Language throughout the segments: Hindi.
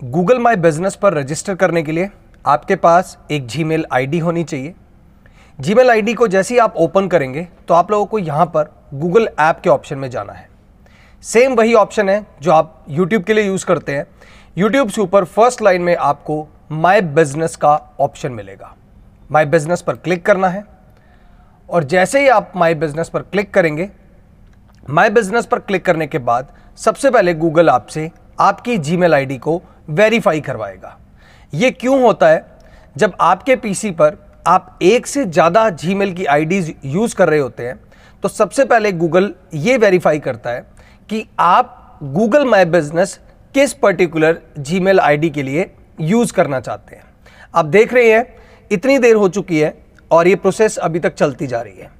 गूगल माई बिज़नेस पर रजिस्टर करने के लिए आपके पास एक जीमेल आईडी होनी चाहिए। जीमेल आईडी को जैसे ही आप ओपन करेंगे तो आप लोगों को यहाँ पर गूगल ऐप के ऑप्शन में जाना है। सेम वही ऑप्शन है जो आप यूट्यूब के लिए यूज़ करते हैं। यूट्यूब से ऊपर फ़र्स्ट लाइन में आपको माई बिज़नेस का ऑप्शन मिलेगा। माई बिज़नेस पर क्लिक करना है। और जैसे ही आप माई बिज़नेस पर क्लिक करेंगे माई बिज़नेस पर क्लिक करने के बाद सबसे पहले गूगल आपसे आपकी जीमेल आईडी को वेरीफाई करवाएगा। ये क्यों होता है? जब आपके पीसी पर आप एक से ज़्यादा जीमेल की आईडीज यूज़ कर रहे होते हैं तो सबसे पहले गूगल ये वेरीफाई करता है कि आप गूगल माई बिज़नेस किस पर्टिकुलर जीमेल आईडी के लिए यूज़ करना चाहते हैं। आप देख रहे हैं, इतनी देर हो चुकी है और ये प्रोसेस अभी तक चलती जा रही है।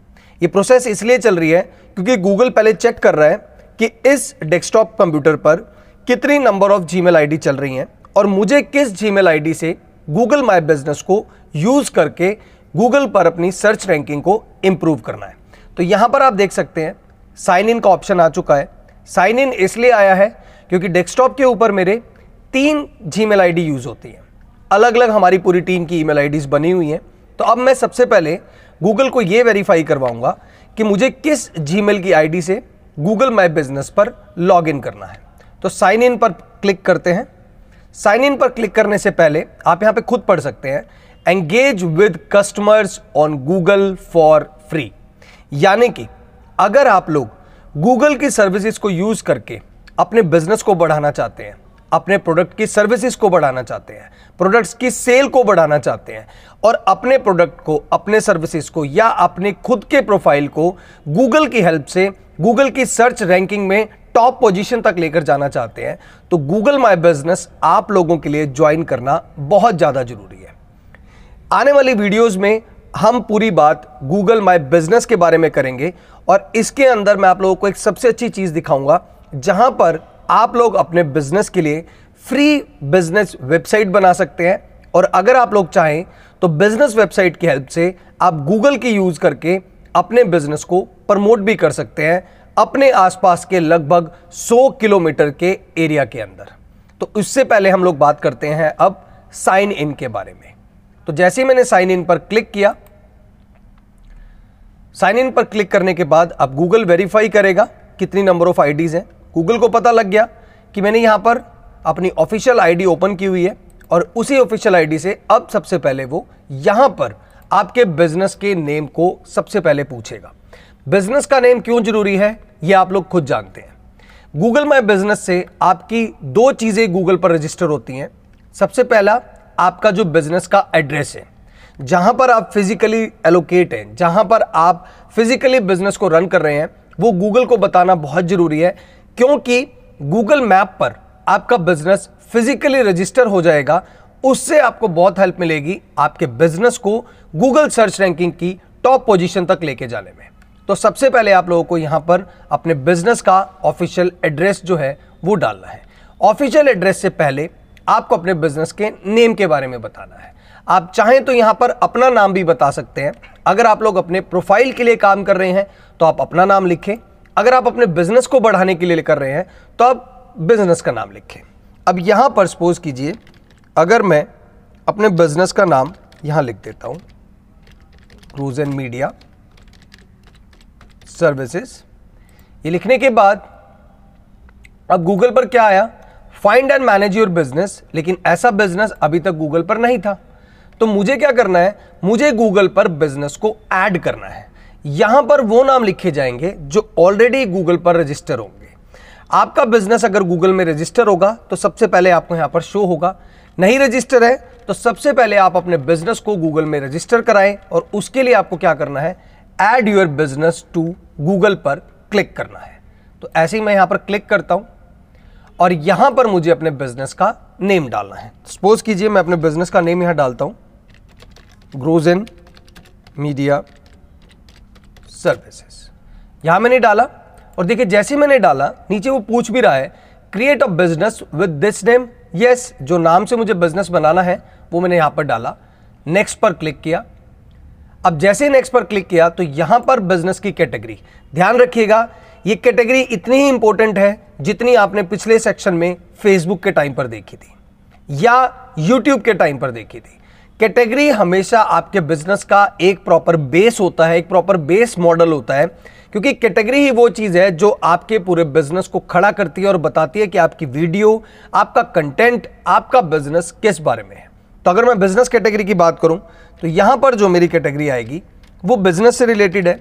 ये प्रोसेस इसलिए चल रही है क्योंकि गूगल पहले चेक कर रहा है कि इस डेस्कटॉप कंप्यूटर पर कितनी नंबर ऑफ़ जीमेल आईडी चल रही हैं और मुझे किस जीमेल आईडी से गूगल माई बिज़नेस को यूज़ करके गूगल पर अपनी सर्च रैंकिंग को इम्प्रूव करना है। तो यहाँ पर आप देख सकते हैं साइन इन का ऑप्शन आ चुका है। साइन इन इसलिए आया है क्योंकि डेस्कटॉप के ऊपर मेरे तीन जीमेल आईडी यूज़ होती हैं। अलग अलग हमारी पूरी टीम की ईमेल आईडीज़ बनी हुई हैं। तो अब मैं सबसे पहले गूगल को ये वेरीफाई करवाऊँगा कि मुझे किस जीमेल की आईडी से गूगल माई बिज़नेस पर लॉग करना है। तो साइन इन पर क्लिक करते हैं। साइन इन पर क्लिक करने से पहले आप यहाँ पे खुद पढ़ सकते हैं। Engage with customers on Google for free यानी कि अगर आप लोग गूगल की सर्विसेज़ को यूज़ करके अपने बिज़नेस को बढ़ाना चाहते हैं, अपने प्रोडक्ट की सर्विसेज़ को बढ़ाना चाहते हैं प्रोडक्ट्स की सेल को बढ़ाना चाहते हैं और अपने प्रोडक्ट को, अपने सर्विसेज़ को या अपने खुद के प्रोफ़ाइल को गूगल की हेल्प से गूगल की सर्च रैंकिंग में टॉप पोजीशन तक लेकर जाना चाहते हैं तो गूगल माई बिज़नेस आप लोगों के लिए ज्वाइन करना बहुत ज़्यादा ज़रूरी है। आने वाली वीडियोस में हम पूरी बात गूगल माई बिज़नेस के बारे में करेंगे और इसके अंदर मैं आप लोगों को एक सबसे अच्छी चीज़ दिखाऊँगा, जहाँ पर आप लोग अपने बिज़नेस के लिए फ्री बिज़नेस वेबसाइट बना सकते हैं और अगर आप लोग चाहें तो बिज़नेस वेबसाइट की हेल्प से आप गूगल की यूज़ करके अपने बिज़नेस को प्रमोट भी कर सकते हैं। अपने आसपास के लगभग 100 किलोमीटर के एरिया के अंदर। तो उससे पहले हम लोग बात करते हैं अब साइन इन के बारे में। तो जैसे ही मैंने साइन इन पर क्लिक किया, साइन इन पर क्लिक करने के बाद अब गूगल वेरीफाई करेगा कितनी नंबर ऑफ़ आईडीज हैं। गूगल को पता लग गया कि मैंने यहाँ पर अपनी ऑफिशियल आईडी ओपन की हुई है और उसी ऑफिशियल आईडी से अब सबसे पहले वो यहाँ पर आपके बिज़नेस के नेम को सबसे पहले पूछेगा। बिज़नेस का नेम क्यों ज़रूरी है, ये आप लोग खुद जानते हैं। गूगल माई बिज़नेस से आपकी दो चीज़ें गूगल पर रजिस्टर होती हैं। सबसे पहला, आपका जो बिज़नेस का एड्रेस है, जहाँ पर आप फिजिकली एलोकेट हैं, जहाँ पर आप फिजिकली बिज़नेस को रन कर रहे हैं, वो गूगल को बताना बहुत ज़रूरी है, क्योंकि गूगल मैप पर आपका बिज़नेस फिजिकली रजिस्टर हो जाएगा, उससे आपको बहुत हेल्प मिलेगी आपके बिज़नेस को गूगल सर्च रैंकिंग की टॉप पोजीशन तक लेके जाने में। तो सबसे पहले आप लोगों को यहाँ पर अपने बिज़नेस का ऑफिशियल एड्रेस जो है, वो डालना है। ऑफिशियल एड्रेस से पहले आपको अपने बिज़नेस के नेम के बारे में बताना है। आप चाहें तो यहाँ पर अपना नाम भी बता सकते हैं। अगर आप लोग अपने प्रोफ़ाइल के लिए काम कर रहे हैं तो आप अपना नाम लिखें। अगर आप अपने बिज़नेस को बढ़ाने के लिए कर रहे हैं तो आप बिज़नेस का नाम लिखें। अब यहाँ पर सपोज़ कीजिए, अगर मैं अपने बिज़नेस का नाम यहाँ लिख देता हूँ। क्रूज एंड मीडिया सर्विसेज़ ये लिखने के बाद अब गूगल पर क्या आया? Find and manage your business लेकिन ऐसा बिज़नेस अभी तक गूगल पर नहीं था। तो मुझे क्या करना है? मुझे गूगल पर बिज़नेस को ऐड करना है। यहाँ पर वो नाम लिखे जाएँगे जो ऑलरेडी गूगल पर रजिस्टर होंगे। आपका बिज़नेस अगर गूगल में रजिस्टर होगा तो सबसे पहले आपको यहाँ पर शो होगा। नहीं रजिस्टर है तो सबसे पहले आप अपने बिज़नेस को गूगल में रजिस्टर कराएँ और उसके लिए आपको क्या करना है? Add your business to Google पर क्लिक करना है। तो ऐसे ही मैं यहाँ पर क्लिक करता हूँ और यहाँ पर मुझे अपने बिज़नेस का नेम डालना है। सपोज़ कीजिए मैं अपने बिज़नेस का नेम यहाँ डालता हूँ। ग्रोज इन मीडिया सर्विसेज़ यहाँ मैंने डाला और देखिए जैसे मैंने डाला, नीचे वो पूछ भी रहा है create a business with this name yes जो नाम से मुझे बिज़नेस बनाना है, वो मैंने यहाँ पर डाला। नेक्स्ट पर क्लिक किया। अब जैसे नेक्स्ट पर क्लिक किया तो यहाँ पर बिज़नेस की कैटेगरी ध्यान रखिएगा, ये कैटेगरी इतनी ही इंपॉर्टेंट है जितनी आपने पिछले सेक्शन में फेसबुक के टाइम पर देखी थी, या यूट्यूब के टाइम पर देखी थी। कैटेगरी हमेशा आपके बिज़नेस का एक प्रॉपर बेस होता है, एक प्रॉपर बेस मॉडल होता है, क्योंकि कैटेगरी ही वो चीज़ है जो आपके पूरे बिज़नेस को खड़ा करती है और बताती है कि आपकी वीडियो आपका कंटेंट आपका बिज़नेस किस बारे में है। तो अगर मैं बिज़नेस कैटेगरी की बात करूँ तो यहाँ पर जो मेरी कैटेगरी आएगी, वो बिज़नेस से रिलेटेड है।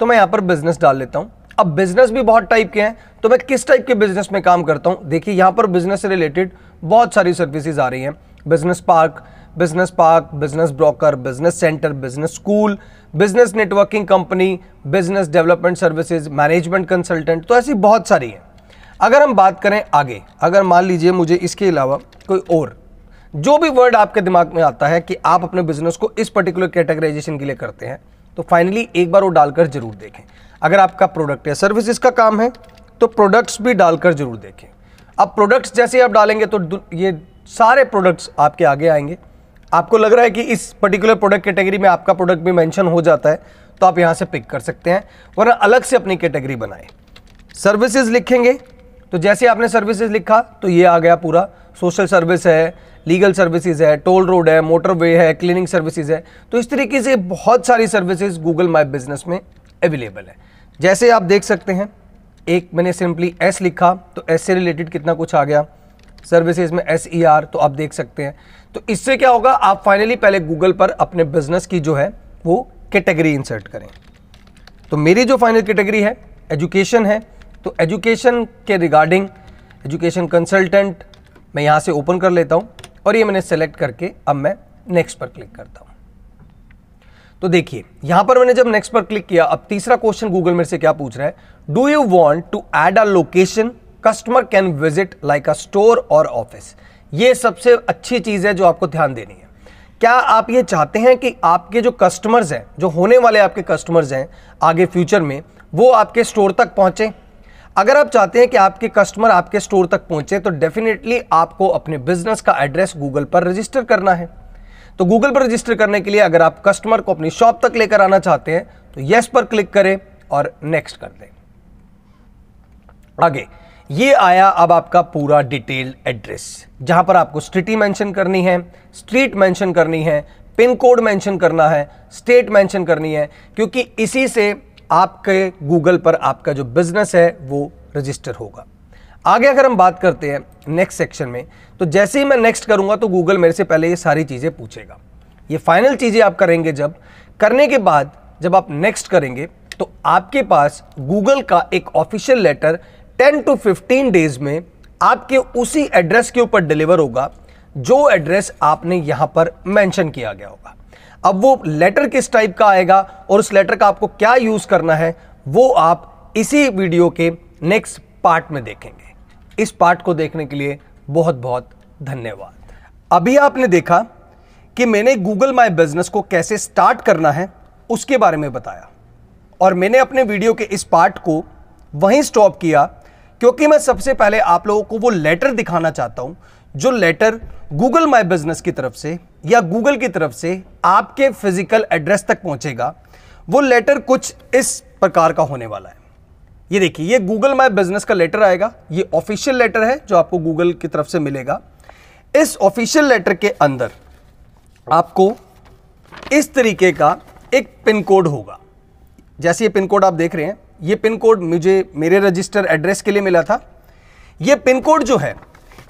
तो मैं यहाँ पर बिज़नेस डाल लेता हूँ। अब बिज़नेस भी बहुत टाइप के हैं तो मैं किस टाइप के बिज़नेस में काम करता हूँ? देखिए, यहाँ पर बिज़नेस से रिलेटेड बहुत सारी सर्विसेज़ आ रही हैं। Business park business park business broker business centre business school business networking company business development services management consultant तो ऐसी बहुत सारी हैं। अगर हम बात करें आगे, अगर मान लीजिए मुझे इसके अलावा कोई और जो भी वर्ड आपके दिमाग में आता है कि आप अपने बिज़नेस को इस पर्टिकुलर कैटेगराइजेशन के लिए करते हैं तो फाइनली एक बार वो डालकर ज़रूर देखें। अगर आपका प्रोडक्ट या सर्विसेज़ का काम है तो प्रोडक्ट्स भी डालकर ज़रूर देखें। अब प्रोडक्ट्स जैसे आप डालेंगे तो ये सारे प्रोडक्ट्स आपके आगे आएँगे। आपको लग रहा है कि इस पर्टिकुलर प्रोडक्ट कैटेगरी में आपका प्रोडक्ट भी मेंशन हो जाता है तो आप यहाँ से पिक कर सकते हैं, वरना अलग से अपनी कैटेगरी बनाए। सर्विसेज़ लिखेंगे तो जैसे आपने सर्विसेज़ लिखा तो ये आ गया पूरा। सोशल सर्विस है लीगल सर्विसेज़ है, टोल रोड है मोटरवे है, क्लीनिंग सर्विसेज़ है। तो इस तरीके से बहुत सारी सर्विसेज़ गूगल माई बिज़नेस में अवेलेबल है। जैसे आप देख सकते हैं, एक मैंने सिंपली एस लिखा तो एस से रिलेटेड कितना कुछ आ गया? सर्विसेज़ में एस ई आर तो आप देख सकते हैं। तो इससे क्या होगा, आप फाइनली पहले गूगल पर अपने बिज़नेस की जो है, वो कैटेगरी इंसर्ट करें। तो मेरी जो फाइनल कैटेगरी है एजुकेशन है। तो एजुकेशन के रिगार्डिंग एजुकेशन कंसल्टेंट मैं यहाँ से ओपन कर लेता हूँ। और ये मैंने सेलेक्ट करके अब मैं नेक्स्ट पर क्लिक करता हूँ। तो देखिए, यहाँ पर मैंने जब नेक्स्ट पर क्लिक किया, अब तीसरा क्वेश्चन गूगल मेरे से क्या पूछ रहा है? Do you want to add a location customer can visit like a store और ऑफ़िस ये सबसे अच्छी चीज़ है जो आपको ध्यान देनी है। क्या आप ये चाहते हैं कि आपके जो कस्टमर्स हैं, जो होने वाले आपके कस्टमर्स हैं, आगे फ्यूचर में, वो आपके स्टोर तक पहुँचे? अगर आप चाहते हैं कि आपके कस्टमर आपके स्टोर तक पहुँचे तो डेफिनेटली आपको अपने बिज़नेस का एड्रेस गूगल पर रजिस्टर करना है। तो गूगल पर रजिस्टर करने के लिए अगर आप कस्टमर को अपनी शॉप तक लेकर आना चाहते हैं तो यस पर क्लिक करें और नेक्स्ट कर दें। आगे, ये आया अब आपका पूरा डिटेल्ड एड्रेस जहाँ पर आपको सिटी मेंशन करनी है स्ट्रीट मेंशन करनी है पिन कोड मेंशन करना है स्टेट मेंशन करनी है, क्योंकि इसी से आपके गूगल पर आपका जो बिज़नेस है, वो रजिस्टर होगा। आगे अगर हम बात करते हैं नेक्स्ट सेक्शन में तो जैसे ही मैं नेक्स्ट करूँगा तो गूगल मेरे से पहले ये सारी चीज़ें पूछेगा। ये फाइनल चीज़ें आप करेंगे जब, करने के बाद जब आप नेक्स्ट करेंगे तो आपके पास गूगल का एक ऑफिशियल लेटर 10 टू 15 डेज़ में आपके उसी एड्रेस के ऊपर डिलीवर होगा, जो एड्रेस आपने यहाँ पर मेंशन किया गया होगा। अब वो लेटर किस टाइप का आएगा और उस लेटर का आपको क्या यूज़ करना है, वो आप इसी वीडियो के नेक्स्ट पार्ट में देखेंगे। इस पार्ट को देखने के लिए बहुत बहुत धन्यवाद। अभी आपने देखा कि मैंने गूगल माई बिज़नेस को कैसे स्टार्ट करना है, उसके बारे में बताया। और मैंने अपने वीडियो के इस पार्ट को वहीं स्टॉप किया, क्योंकि मैं सबसे पहले आप लोगों को वो लेटर दिखाना चाहता हूँ जो लेटर गूगल माई बिज़नेस की तरफ़ से या गूगल की तरफ़ से आपके फ़िज़िकल एड्रेस तक पहुंचेगा, वो लेटर कुछ इस प्रकार का होने वाला है। ये देखिए, ये गूगल माई बिज़नेस का लेटर आएगा, ये ऑफिशियल लेटर है जो आपको गूगल की तरफ़ से मिलेगा। इस ऑफिशियल लेटर के अंदर आपको इस तरीके का एक पिन कोड होगा। जैसे ये पिन कोड आप देख रहे हैं, ये पिन कोड मुझे मेरे रजिस्टर एड्रेस के लिए मिला था। ये पिन कोड जो है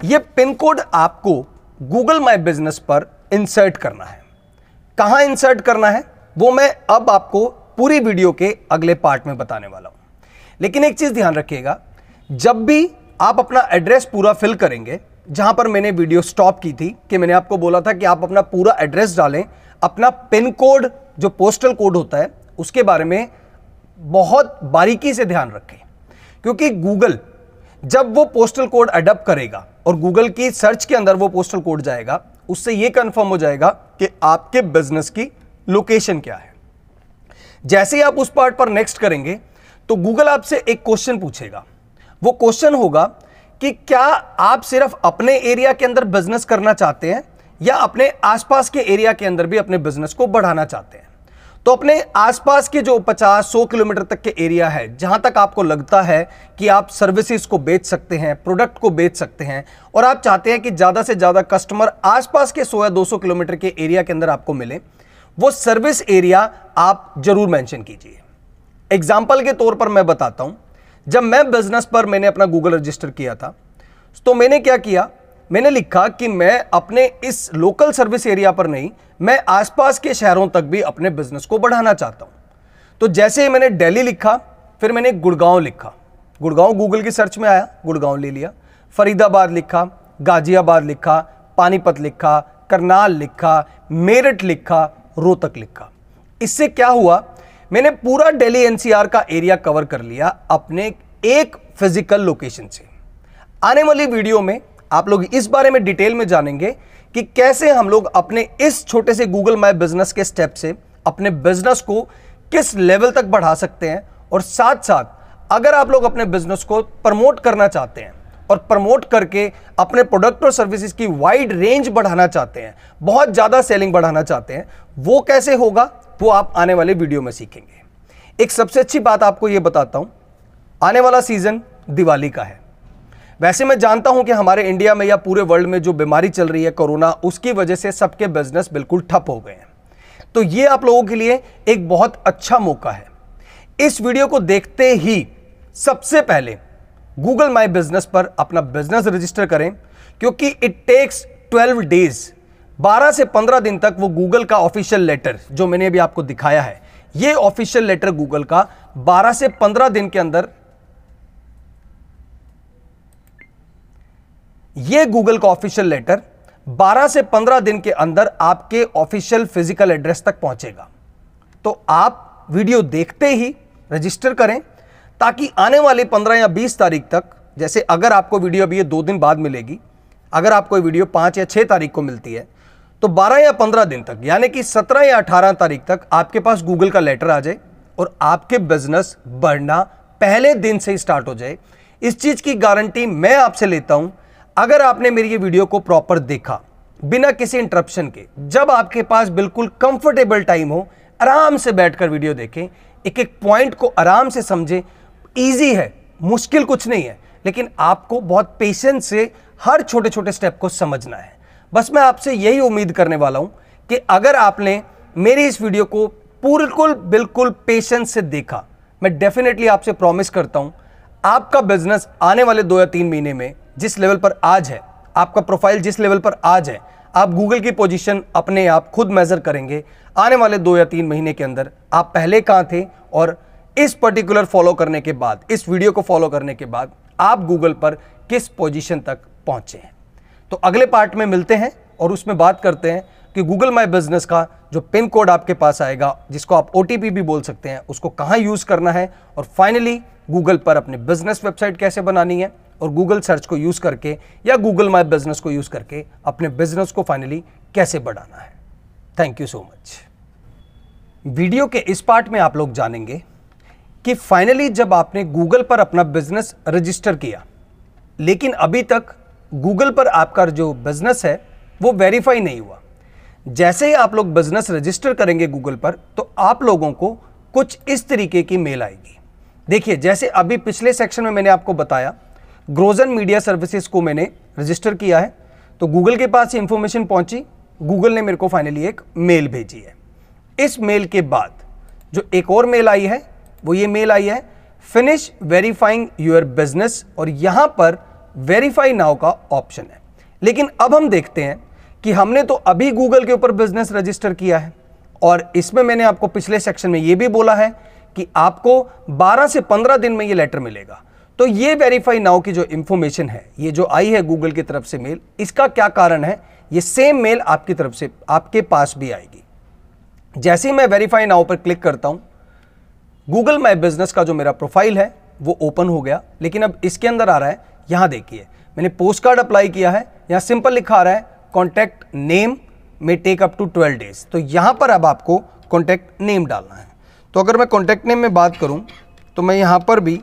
ये पिन कोड आपको गूगल माई बिज़नेस पर इंसर्ट करना है। कहाँ इंसर्ट करना है? वो मैं अब आपको पूरी वीडियो के अगले पार्ट में बताने वाला हूँ। लेकिन एक चीज़ ध्यान रखिएगा, जब भी आप अपना एड्रेस पूरा फिल करेंगे, जहाँ पर मैंने वीडियो स्टॉप की थी कि मैंने आपको बोला था कि आप अपना पूरा एड्रेस डालें, अपना पिन कोड, जो पोस्टल कोड होता है, उसके बारे में बहुत बारीकी से ध्यान रखें। क्योंकि गूगल, जब वो पोस्टल कोड अडप्ट करेगा और गूगल की सर्च के अंदर वो पोस्टल कोड जाएगा। उससे ये कंफर्म हो जाएगा कि आपके बिज़नेस की लोकेशन क्या है। जैसे ही आप उस पार्ट पर नेक्स्ट करेंगे तो गूगल आपसे एक क्वेश्चन पूछेगा। वो क्वेश्चन होगा कि क्या आप सिर्फ़ अपने एरिया के अंदर बिज़नेस करना चाहते हैं या अपने आसपास के एरिया के अंदर भी अपने बिज़नेस को बढ़ाना चाहते हैं? तो अपने आसपास के जो 50-100 किलोमीटर तक के एरिया है, जहाँ तक आपको लगता है कि आप सर्विसेज़ को बेच सकते हैं, प्रोडक्ट को बेच सकते हैं, और आप चाहते हैं कि ज़्यादा से ज़्यादा कस्टमर आसपास के 100 या 200 किलोमीटर के एरिया के अंदर आपको मिले, वो सर्विस एरिया आप ज़रूर मेंशन कीजिए। एग्ज़ाम्पल के तौर पर मैं बताता हूँ। जब मैं बिज़नेस पर मैंने अपना गूगल रजिस्टर किया था तो मैंने क्या किया मैंने लिखा कि मैं अपने इस लोकल सर्विस एरिया पर नहीं, मैं आसपास के शहरों तक भी अपने बिज़नेस को बढ़ाना चाहता हूँ। तो जैसे ही मैंने दिल्ली लिखा, फिर मैंने गुड़गांव लिखा। गुड़गांव गूगल की सर्च में आया, गुड़गांव ले लिया। फरीदाबाद लिखा, गाजियाबाद लिखा, पानीपत लिखा, करनाल लिखा, मेरठ लिखा, रोहतक लिखा। इससे क्या हुआ, मैंने पूरा दिल्ली एनसीआर का एरिया कवर कर लिया अपने एक फ़िज़िकल लोकेशन से। आने वाली वीडियो में आप लोग इस बारे में डिटेल में जानेंगे कि कैसे हम लोग अपने इस छोटे से गूगल माई बिज़नेस के स्टेप से अपने बिज़नेस को किस लेवल तक बढ़ा सकते हैं और साथ साथ अगर आप लोग अपने बिज़नेस को प्रमोट करना चाहते हैं और प्रमोट करके अपने प्रोडक्ट और सर्विसेज़ की वाइड रेंज बढ़ाना चाहते हैं, बहुत ज़्यादा सेलिंग बढ़ाना चाहते हैं, वो कैसे होगा, वो आप आने वाले वीडियो में सीखेंगे। एक सबसे अच्छी बात आपको ये बताता हूँ, आने वाला सीज़न दिवाली का है। वैसे मैं जानता हूँ कि हमारे इंडिया में या पूरे वर्ल्ड में जो बीमारी चल रही है कोरोना, उसकी वजह से सबके बिज़नेस बिल्कुल ठप हो गए हैं। तो ये आप लोगों के लिए एक बहुत अच्छा मौका है। इस वीडियो को देखते ही सबसे पहले गूगल माई बिज़नेस पर अपना बिज़नेस रजिस्टर करें, क्योंकि इट टेक्स 12 डेज़ 12 से 15 दिन तक वो गूगल का ऑफिशियल लेटर जो मैंने अभी आपको दिखाया है, ये ऑफिशियल लेटर गूगल का 12 से 15 दिन के अंदर ये गूगल का ऑफिशियल लेटर 12 से 15 दिन के अंदर आपके ऑफिशियल फ़िज़िकल एड्रेस तक पहुंचेगा। तो आप वीडियो देखते ही रजिस्टर करें, ताकि आने वाले 15 या 20 तारीख तक, जैसे अगर आपको वीडियो अभी ये दो दिन बाद मिलेगी, अगर आपको वीडियो पाँच या छह तारीख को मिलती है तो 12 या 15 दिन तक, यानी कि 17 या 18 तारीख तक आपके पास गूगल का लेटर आ जाए और आपके बिज़नेस बढ़ना पहले दिन से ही स्टार्ट हो जाए। इस चीज़ की गारंटी मैं आपसे लेता हूँ अगर आपने मेरी ये वीडियो को प्रॉपर देखा, बिना किसी इंटरप्शन के, जब आपके पास बिल्कुल कंफर्टेबल टाइम हो, आराम से बैठकर वीडियो देखें एक एक पॉइंट को आराम से समझें ईजी है, मुश्किल कुछ नहीं है, लेकिन आपको बहुत पेशेंस से हर छोटे छोटे स्टेप को समझना है। बस मैं आपसे यही उम्मीद करने वाला हूँ कि अगर आपने मेरी इस वीडियो को बिल्कुल बिल्कुल पेशेंस से देखा, मैं डेफिनेटली आपसे प्रॉमिस करता हूँ, आपका बिज़नेस आने वाले दो या तीन महीने में जिस लेवल पर आज है, आपका प्रोफ़ाइल जिस लेवल पर आज है, आप गूगल की पोजीशन अपने आप खुद मेजर करेंगे। आने वाले दो या तीन महीने के अंदर आप पहले कहाँ थे और इस पर्टिकुलर फॉलो करने के बाद, इस वीडियो को फॉलो करने के बाद आप गूगल पर किस पोजीशन तक पहुँचे हैं। तो अगले पार्ट में मिलते हैं और उसमें बात करते हैं कि गूगल माई बिज़नेस का जो पिन कोड आपके पास आएगा, जिसको आप ओटीपी भी बोल सकते हैं, उसको कहाँ यूज़ करना है और फाइनली गूगल पर अपने बिज़नेस वेबसाइट कैसे बनानी है। और गूगल सर्च को यूज़ करके या गूगल माई बिज़नेस को यूज़ करके अपने बिज़नेस को फाइनली कैसे बढ़ाना है। Thank you so much video के इस पार्ट में आप लोग जानेंगे कि फाइनली जब आपने गूगल पर अपना बिज़नेस रजिस्टर किया, लेकिन अभी तक गूगल पर आपका जो बिज़नेस है, वो वेरीफाई नहीं हुआ। जैसे ही आप लोग बिज़नेस रजिस्टर करेंगे गूगल पर तो आप लोगों को कुछ इस तरीके की मेल आएगी। देखिए, जैसे अभी पिछले सेक्शन में मैंने आपको बताया ग्रोजन मीडिया सर्विसेज़ को मैंने रजिस्टर किया है। तो गूगल के पास इंफॉर्मेशन पहुँची। गूगल ने मेरे को फाइनली एक मेल भेजी है। इस मेल के बाद जो एक और मेल आई है, वो ये मेल आई है फिनिश वेरीफाइंग योर बिज़नेस और यहाँ पर वेरीफाई नाउ का ऑप्शन है। लेकिन अब हम देखते हैं कि हमने तो अभी गूगल के ऊपर बिज़नेस रजिस्टर किया है और इसमें मैंने आपको पिछले सेक्शन में यह भी बोला है कि आपको 12 से 15 दिन में ये लेटर मिलेगा। तो ये वेरीफाई नाउ की जो इंफॉर्मेशन है, ये जो आई है गूगल की तरफ़ से मेल इसका क्या कारण है? ये सेम मेल आपकी तरफ़ से, आपके पास भी आएगी। जैसे ही मैं वेरीफाई नाउ पर क्लिक करता हूँ गूगल माई बिज़नेस का जो मेरा प्रोफ़ाइल है, वो ओपन हो गया। लेकिन अब इसके अंदर आ रहा है, यहाँ देखिए, मैंने पोस्ट कार्ड अप्लाई किया है, यहाँ सिंपल लिखा आ रहा है कॉन्टैक्ट नेम में take up to twelve days तो यहाँ पर अब आपको कॉन्टैक्ट नेम डालना है। तो अगर मैं कॉन्टैक्ट नेम में बात करूँ तो मैं यहाँ पर भी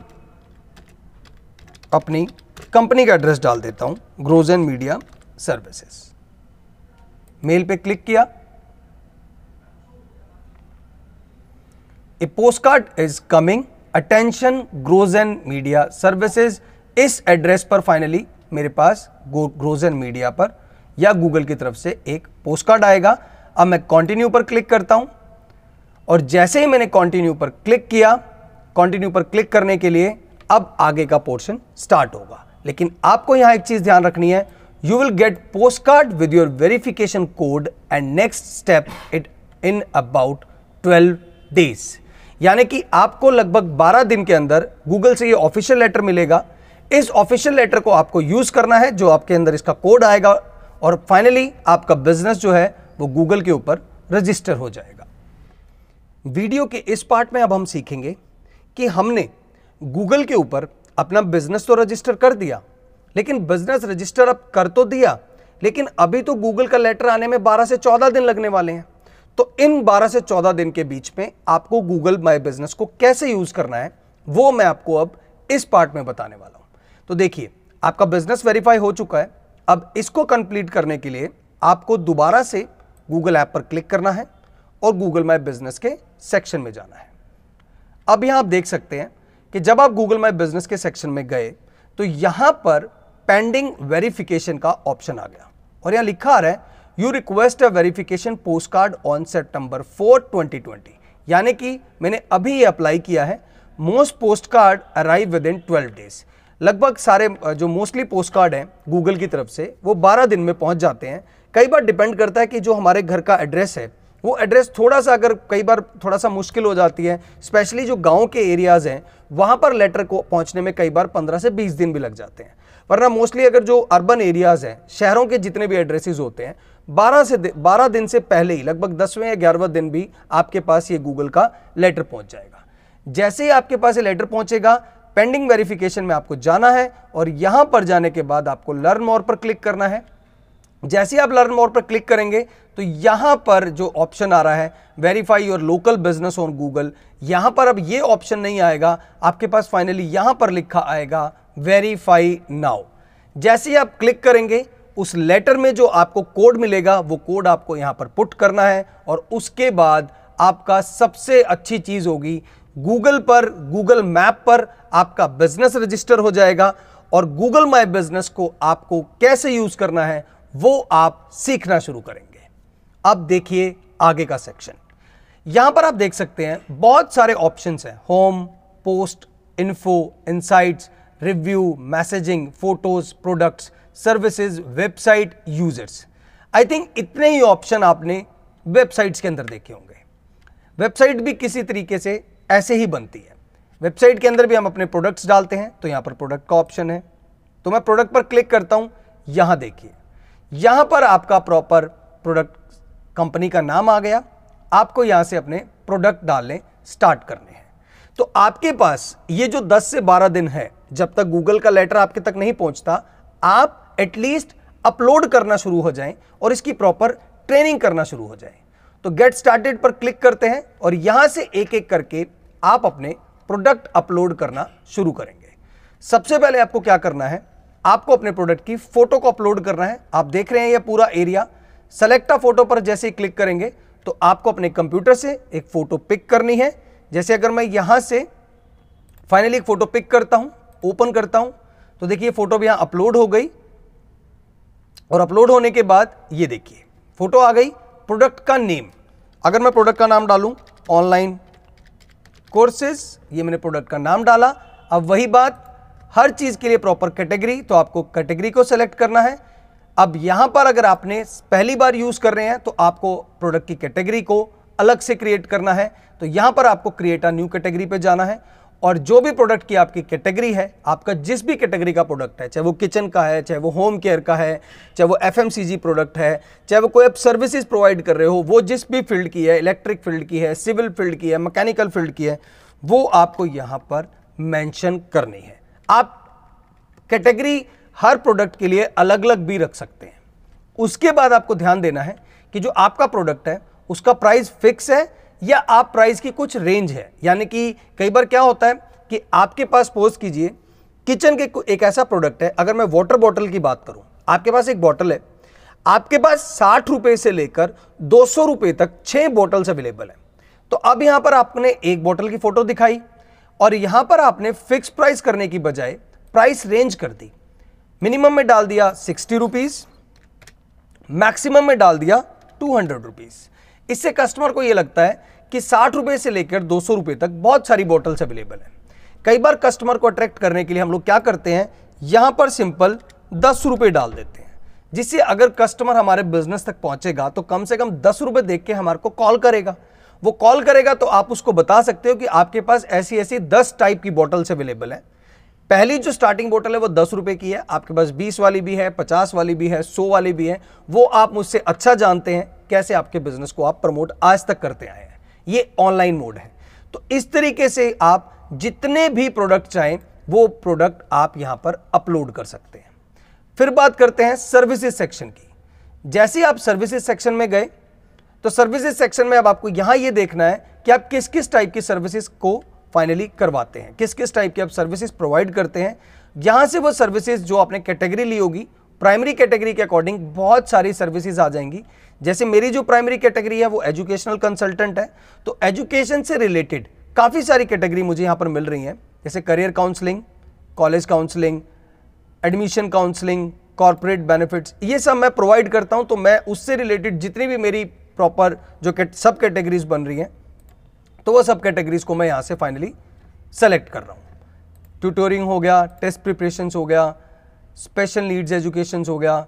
अपनी कंपनी का एड्रेस डाल देता हूँ ग्रोजन मीडिया सर्विसेज़ मेल पे क्लिक किया। A post card is coming. Attention Grozen Media Services इस एड्रेस पर फाइनली मेरे पास ग्रोजन मीडिया पर या गूगल की तरफ़ से एक पोस्ट कार्ड आएगा। अब मैं कंटिन्यू पर क्लिक करता हूँ। और जैसे ही मैंने कंटिन्यू पर क्लिक किया कंटिन्यू पर क्लिक करने के लिए अब आगे का पोर्शन स्टार्ट होगा। लेकिन आपको यहाँ एक चीज़ ध्यान रखनी है you will get post card with your verification code and next step it in about 12 days यानी कि आपको लगभग 12 दिन के अंदर गूगल से ये ऑफिशियल लेटर मिलेगा। इस ऑफिशियल लेटर को आपको यूज़ करना है, जो आपके अंदर इसका कोड आएगा और फाइनली आपका बिज़नेस जो है, वो गूगल के ऊपर रजिस्टर हो जाएगा। वीडियो के इस पार्ट में अब हम सीखेंगे कि हमने गूगल के ऊपर अपना बिज़नेस तो रजिस्टर कर दिया, लेकिन बिज़नेस रजिस्टर अब कर तो दिया, लेकिन अभी तो गूगल का लेटर आने में 12 से 14 दिन लगने वाले हैं। तो इन 12 से 14 दिन के बीच में आपको गूगल माई बिज़नेस को कैसे यूज़ करना है, वो मैं आपको अब इस पार्ट में बताने वाला हूँ। तो देखिए, आपका बिज़नेस वेरीफाई हो चुका है। अब इसको कंप्लीट करने के लिए आपको दोबारा से गूगल ऐप पर क्लिक करना है और गूगल माई बिज़नेस के सेक्शन में जाना है। अब यहाँ आप देख सकते हैं कि जब आप गूगल माई बिज़नेस के सेक्शन में गए तो यहाँ पर पेंडिंग वेरिफिकेशन का ऑप्शन आ गया। और यहाँ लिखा आ रहा है you request a verification post card on September four 2020 यानी कि मैंने अभी अप्लाई किया है। Most post card arrive within twelve days लगभग सारे जो मोस्टली पोस्ट कार्ड हैं गूगल की तरफ़ से, वो 12 दिन में पहुँच जाते हैं। कई बार डिपेंड करता है कि जो हमारे घर का एड्रेस है वो एड्रेस थोड़ा सा अगर कई बार थोड़ा सा मुश्किल हो जाती है स्पेशली जो गाँव के एरियाज़ हैं, वहाँ पर लेटर को पहुँचने में कई बार 15 से 20 दिन भी लग जाते हैं। वरना मोस्टली अगर जो अर्बन एरियाज़ हैं, शहरों के जितने भी एड्रेसेस होते हैं 12 से 12 दिन से पहले ही, लगभग दसवें या ग्यारहवें दिन भी आपके पास ये गूगल का लेटर पहुँच जाएगा। जैसे ही आपके पास ये लेटर पहुँचेगा पेंडिंग वेरिफिकेशन में आपको जाना है और यहाँ पर जाने के बाद आपको लर्न मोर पर क्लिक करना है। जैसे आप लर्न मोर पर क्लिक करेंगे तो यहाँ पर जो ऑप्शन आ रहा है verify your local business on Google यहाँ पर अब ये ऑप्शन नहीं आएगा, आपके पास फाइनली यहाँ पर लिखा आएगा वेरीफाई नाउ जैसे ही आप क्लिक करेंगे, उस लेटर में जो आपको कोड मिलेगा, वो कोड आपको यहाँ पर पुट करना है और उसके बाद आपका सबसे अच्छी चीज़ होगी गूगल पर गूगल मैप पर आपका बिज़नेस रजिस्टर हो जाएगा और गूगल माई बिज़नेस को आपको कैसे यूज़ करना है वो आप सीखना शुरू करेंगे। अब देखिए आगे का सेक्शन यहाँ पर आप देख सकते हैं, बहुत सारे ऑप्शंस हैं। Home post info insights review messaging photos products services website users I think इतने ही ऑप्शन आपने वेबसाइट्स के अंदर देखे होंगे। वेबसाइट भी किसी तरीके से ऐसे ही बनती है। वेबसाइट के अंदर भी हम अपने प्रोडक्ट्स डालते हैं तो यहाँ पर प्रोडक्ट का ऑप्शन है। तो मैं प्रोडक्ट पर क्लिक करता हूँ, यहाँ देखिए। यहाँ पर आपका प्रॉपर प्रोडक्ट कंपनी का नाम आ गया। आपको यहाँ से अपने प्रोडक्ट डालने स्टार्ट करने हैं। तो आपके पास ये जो 10 से 12 दिन है, जब तक गूगल का लेटर आपके तक नहीं पहुँचता, आप एटलीस्ट अपलोड करना शुरू हो जाएँ और इसकी प्रॉपर ट्रेनिंग करना शुरू हो जाए। तो गेट स्टार्टेड पर क्लिक करते हैं और यहाँ से एक एक करके आप अपने प्रोडक्ट अपलोड करना शुरू करेंगे। सबसे पहले आपको क्या करना है? आपको अपने प्रोडक्ट की फ़ोटो को अपलोड करना है। आप देख रहे हैं ये पूरा एरिया। सेलेक्ट अ फ़ोटो पर जैसे ही क्लिक करेंगे तो आपको अपने कंप्यूटर से एक फ़ोटो पिक करनी है। जैसे अगर मैं यहाँ से फाइनली एक फ़ोटो पिक करता हूँ ओपन करता हूँ तो देखिए फ़ोटो भी यहाँ अपलोड हो गई। और अपलोड होने के बाद ये देखिए फ़ोटो आ गई प्रोडक्ट का नेम अगर मैं प्रोडक्ट का नाम डालूं ऑनलाइन कोर्सेज ये मैंने प्रोडक्ट का नाम डाला। अब वही बात हर चीज़ के लिए प्रॉपर कैटेगरी तो आपको कैटेगरी को सेलेक्ट करना है। अब यहाँ पर अगर आपने पहली बार यूज़ कर रहे हैं तो आपको प्रोडक्ट की कैटेगरी को अलग से क्रिएट करना है। तो यहाँ पर आपको क्रिएट न्यू कैटेगरी पे जाना है। और जो भी प्रोडक्ट की आपकी कैटेगरी है, आपका जिस भी कैटेगरी का प्रोडक्ट है, चाहे वो किचन का है, चाहे वो होम केयर का है, चाहे वो एफएमसीजी प्रोडक्ट है, चाहे वो कोई आप सर्विसेज़ प्रोवाइड कर रहे हो, वो जिस भी फ़ील्ड की है इलेक्ट्रिक फ़ील्ड की है सिविल फ़ील्ड की है मैकेनिकल फ़ील्ड की है, वो आपको यहाँ पर मैंशन करनी है। आप कैटेगरी हर प्रोडक्ट के लिए अलग अलग भी रख सकते हैं। उसके बाद आपको ध्यान देना है कि जो आपका प्रोडक्ट है, उसका प्राइस फिक्स है या आप प्राइस की कुछ रेंज है। यानी कि कई बार क्या होता है कि आपके पास पोज कीजिए, किचन के एक ऐसा प्रोडक्ट है, अगर मैं वाटर बॉटल की बात करूँ, आपके पास एक बॉटल है, आपके पास साठ रुपए से लेकर दो सौ रुपए तक छह बॉटल्स अवेलेबल है। तो अब यहाँ पर आपने एक बॉटल की फ़ोटो दिखाई और यहाँ पर आपने फिक्स प्राइस करने की बजाय प्राइस रेंज कर दी। मिनिमम में डाल दिया सिक्सटी रुपीज़ मैक्सिमम में डाल दिया टू हंड्रेड रुपीज़ इससे कस्टमर को यह लगता है कि साठ रुपए से लेकर दो सौ रुपए तक बहुत सारी बॉटल्स अवेलेबल है। कई बार कस्टमर को अट्रैक्ट करने के लिए हम लोग क्या करते हैं? यहाँ पर सिंपल दस रुपए डाल देते हैं, जिससे अगर कस्टमर हमारे बिज़नेस तक पहुंचेगा तो कम से कम दस रुपए देख के हमारे को कॉल करेगा। वो कॉल करेगा तो आप उसको बता सकते हो कि आपके पास ऐसी ऐसी दस टाइप की बॉटल्स अवेलेबल है। पहली जो स्टार्टिंग बोतल है वो दस रुपए की है, आपके पास बीस वाली भी है, पचास वाली भी है, सौ वाली भी है, वो आप मुझसे अच्छा जानते हैं कैसे आपके बिज़नेस को आप प्रमोट आज तक करते आए हैं। ये ऑनलाइन मोड है। तो इस तरीके से आप जितने भी प्रोडक्ट चाहें, वो प्रोडक्ट आप यहाँ पर अपलोड कर सकते हैं। फिर बात करते हैं सर्विसेज़ सेक्शन की। जैसे आप सर्विसेज़ सेक्शन में गए तो सर्विसेज़ सेक्शन में अब आपको यहाँ यह देखना है कि आप किस किस टाइप की सर्विसेज़ को फाइनली करवाते हैं। किस किस टाइप की आप सर्विसेज़ प्रोवाइड करते हैं। यहाँ से वो सर्विसेज़ जो आपने कैटेगरी ली होगी प्राइमरी कैटेगरी के अकॉर्डिंग बहुत सारी सर्विसेज़ आ जाएँगी। जैसे मेरी जो प्राइमरी कैटेगरी है, वो एजुकेशनल कंसल्टेंट है। तो एजुकेशन से रिलेटेड काफ़ी सारी कैटेगरी मुझे यहाँ पर मिल रही हैं। जैसे career counselling college counselling admission counselling corporate benefits ये सब मैं प्रोवाइड करता हूँ। तो मैं उससे रिलेटेड जितनी भी मेरी प्रॉपर जो सब कैटेगरीज बन रही हैं तो वो सब कैटेगरीज को मैं यहाँ से फाइनली सेलेक्ट कर रहा हूँ। ट्यूटोरिंग हो गया टेस्ट प्रिपरेशन हो गया स्पेशल नीड्स एजुकेशन हो गया।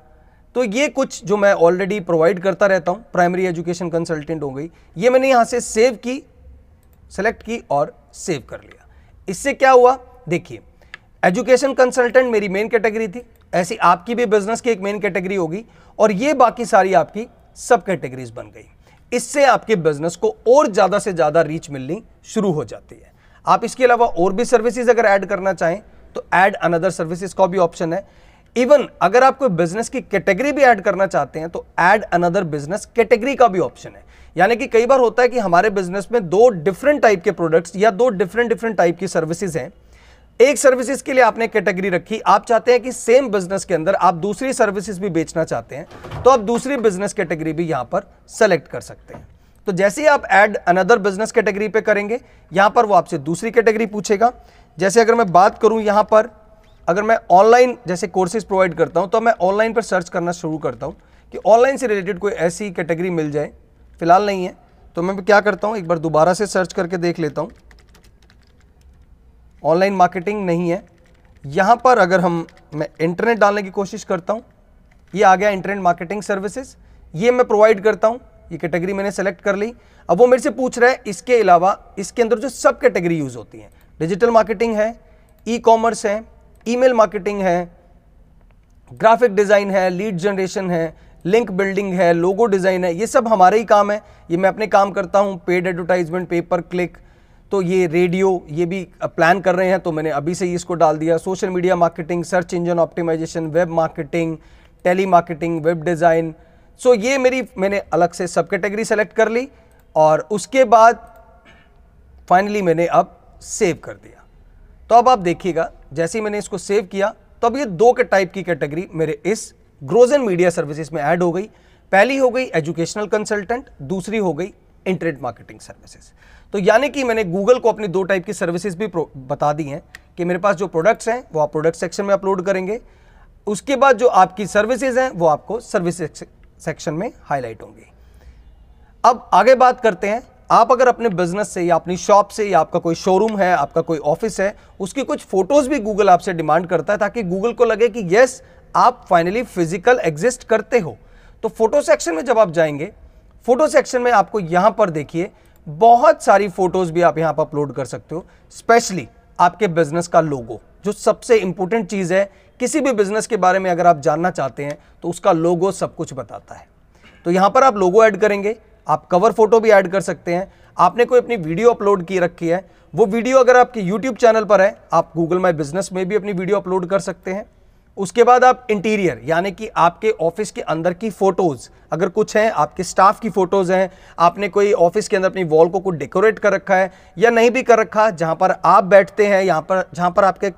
तो ये कुछ जो मैं ऑलरेडी प्रोवाइड करता रहता हूँ प्राइमरी एजुकेशन कंसल्टेंट हो गई, ये मैंने यहाँ से सेव की सेलेक्ट की और सेव कर लिया। इससे क्या हुआ? देखिए एजुकेशन कंसल्टेंट मेरी मेन कैटेगरी थी, ऐसी आपकी भी बिज़नेस की एक मेन कैटेगरी होगी, और ये बाकी सारी आपकी सब कैटेगरीज बन गई। इससे आपके बिज़नेस को और ज़्यादा से ज़्यादा रीच मिलनी शुरू हो जाती है। आप इसके अलावा और भी सर्विसेज़ अगर ऐड करना चाहें तो ऐड अनदर सर्विसेज़ का भी ऑप्शन है। इवन अगर आप कोई बिज़नेस की कैटेगरी भी ऐड करना चाहते हैं तो ऐड अनदर बिज़नेस कैटेगरी का भी ऑप्शन है। यानी कि कई बार होता है कि हमारे बिज़नेस में दो डिफरेंट टाइप के प्रोडक्ट्स या दो डिफरेंट डिफरेंट टाइप की सर्विसेज़ हैं एक सर्विसेज़ के लिए आपने कैटेगरी रखी। आप चाहते हैं कि सेम बिज़नेस के अंदर आप दूसरी सर्विसेज़ भी बेचना चाहते हैं तो आप दूसरी बिज़नेस कैटेगरी भी यहाँ पर सेलेक्ट कर सकते हैं। तो जैसे ही आप ऐड अनदर बिज़नेस कैटेगरी पे करेंगे, यहाँ पर वो आपसे दूसरी कैटेगरी पूछेगा। जैसे अगर मैं बात करूँ यहाँ पर, अगर मैं ऑनलाइन जैसे कोर्सेज प्रोवाइड करता हूँ तो मैं ऑनलाइन पर सर्च करना शुरू करता हूँ कि ऑनलाइन से रिलेटेड कोई ऐसी कैटेगरी मिल जाए। फ़िलहाल नहीं है तो मैं क्या करता हूँ, एक बार दोबारा से सर्च करके देख लेता हूँ। ऑनलाइन मार्केटिंग नहीं है। यहाँ पर अगर हम, मैं इंटरनेट डालने की कोशिश करता हूँ, ये आ गया इंटरनेट मार्केटिंग सर्विसेज़। ये मैं प्रोवाइड करता हूँ, ये कैटेगरी मैंने सेलेक्ट कर ली। अब वो मेरे से पूछ रहा है, इसके अलावा इसके अंदर जो सब कैटेगरी यूज़ होती हैं, डिजिटल मार्केटिंग है ई कॉमर्स है, ईमेल मार्केटिंग है, ग्राफिक डिज़ाइन है, लीड जनरेशन है, लिंक बिल्डिंग है, लोगो डिज़ाइन है, ये सब हमारे ही काम है। ये मैं अपने काम करता हूँ, पेड एडवर्टाइजमेंट, पेपर क्लिक तो ये रेडियो, ये भी प्लान कर रहे हैं तो मैंने अभी से ही इसको डाल दिया। Social media marketing search engine optimisation web marketing telemarketing web design so ये मेरी, मैंने अलग से सब कैटेगरी सेलेक्ट कर ली और उसके बाद फाइनली मैंने अब सेव कर दिया। तो अब आप देखिएगा, जैसे ही मैंने इसको सेव किया तो अब ये दो के टाइप की कैटेगरी मेरे इस ग्रोजन मीडिया सर्विसेज़ में ऐड हो गई। पहली हो गई एजुकेशनल कंसल्टेंट दूसरी हो गई इंटरनेट मार्केटिंग सर्विसेज़ तो यानी कि मैंने गूगल को अपनी दो टाइप की सर्विसेज़ भी बता दी हैं कि मेरे पास जो प्रोडक्ट्स हैं, वो आप प्रोडक्ट सेक्शन में अपलोड करेंगे। उसके बाद जो आपकी सर्विसेज़ हैं, वो आपको सर्विस सेक्शन में हाईलाइट होंगी। अब आगे बात करते हैं। आप अगर अपने बिज़नेस से या अपनी शॉप से या आपका कोई शोरूम है, आपका कोई ऑफ़िस है, उसकी कुछ फ़ोटोज़ भी गूगल आपसे डिमांड करता है ताकि गूगल को लगे कि यस आप फाइनली फ़िज़िकल एग्जिस्ट करते हो। तो फ़ोटो सेक्शन में जब आप जाएँगे फ़ोटो सेक्शन में आपको यहाँ पर देखिए बहुत सारी फ़ोटोज़ भी आप यहाँ पर अपलोड कर सकते हो स्पेशली आपके बिज़नेस का लोगो जो सबसे इंपॉर्टेंट चीज़ है। किसी भी बिज़नेस के बारे में अगर आप जानना चाहते हैं तो उसका लोगो सब कुछ बताता है। तो यहाँ पर आप लोगो ऐड करेंगे, आप कवर फ़ोटो भी ऐड कर सकते हैं। आपने कोई अपनी वीडियो अपलोड की रखी है, वो वीडियो अगर आपके यूट्यूब चैनल पर है, आप गूगल माई बिज़नेस में भी अपनी वीडियो अपलोड कर सकते हैं। उसके बाद आप इंटीरियर, यानी कि आपके ऑफ़िस के अंदर की फ़ोटोज़, अगर कुछ हैं, आपके स्टाफ की फ़ोटोज़ हैं, आपने कोई ऑफ़िस के अंदर अपनी वॉल को कुछ डेकोरेट कर रखा है या नहीं भी कर रखा, जहाँ पर आप बैठते हैं, यहाँ पर, जहाँ पर आपके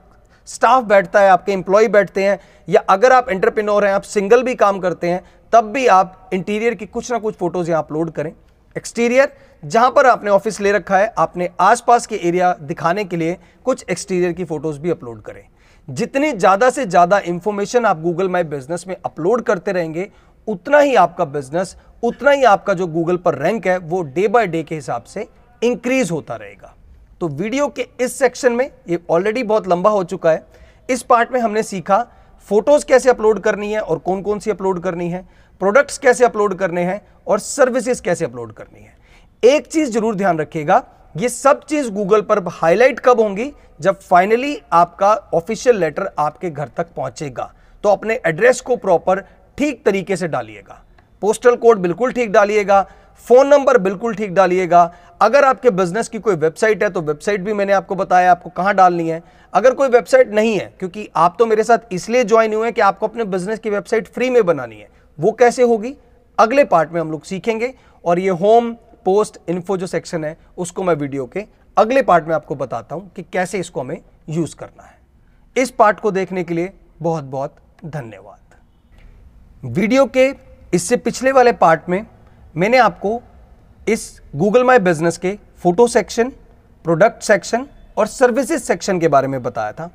स्टाफ बैठता है, आपके एम्प्लॉय बैठते हैं, या अगर आप एंटरप्रेन्योर हैं, आप सिंगल भी काम करते हैं, तब भी आप इंटीरियर की कुछ ना कुछ फ़ोटोज़ यहाँ अपलोड करें। एक्सटीरियर जहाँ पर आपने ऑफ़िस ले रखा है, आपने आसपास के एरिया दिखाने के लिए कुछ एक्सटीरियर की फ़ोटोज़ भी अपलोड करें। जितनी ज़्यादा से ज़्यादा इंफॉर्मेशन आप गूगल माई बिज़नेस में अपलोड करते रहेंगे, उतना ही आपका बिज़नेस उतना ही आपका जो गूगल पर रैंक है, वो डे बाय डे के हिसाब से इंक्रीज होता रहेगा। तो वीडियो के इस सेक्शन में ये ऑलरेडी बहुत लंबा हो चुका है। इस पार्ट में हमने सीखा फ़ोटोज़ कैसे अपलोड करनी है और कौन कौन सी अपलोड करनी है प्रोडक्ट्स कैसे अपलोड करने हैं और सर्विसेज़ कैसे अपलोड करनी है। एक चीज़ ज़रूर ध्यान रखिएगा ये सब चीज़ गूगल पर हाईलाइट कब होंगी? जब फाइनली आपका ऑफिशियल लेटर आपके घर तक पहुंचेगा। तो अपने एड्रेस को प्रॉपर ठीक तरीके से डालिएगा। पोस्टल कोड बिल्कुल ठीक डालिएगा। फ़ोन नंबर बिल्कुल ठीक डालिएगा। अगर आपके बिज़नेस की कोई वेबसाइट है तो वेबसाइट भी मैंने आपको बताया, आपको कहाँ डालनी है। अगर कोई वेबसाइट नहीं है, क्योंकि आप तो मेरे साथ इसलिए ज्वाइन हुए हैं कि आपको अपने बिज़नेस की वेबसाइट फ्री में बनानी है। वो कैसे होगी? अगले पार्ट में हम लोग सीखेंगे। और ये होम पोस्ट इन्फो जो सेक्शन है, उसको मैं वीडियो के अगले पार्ट में आपको बताता हूँ कि कैसे इसको हमें यूज़ करना है। इस पार्ट को देखने के लिए बहुत बहुत धन्यवाद। वीडियो के इससे पिछले वाले पार्ट में मैंने आपको इस गूगल माई बिज़नेस के फ़ोटो सेक्शन प्रोडक्ट सेक्शन और सर्विसेज़ सेक्शन के बारे में बताया था।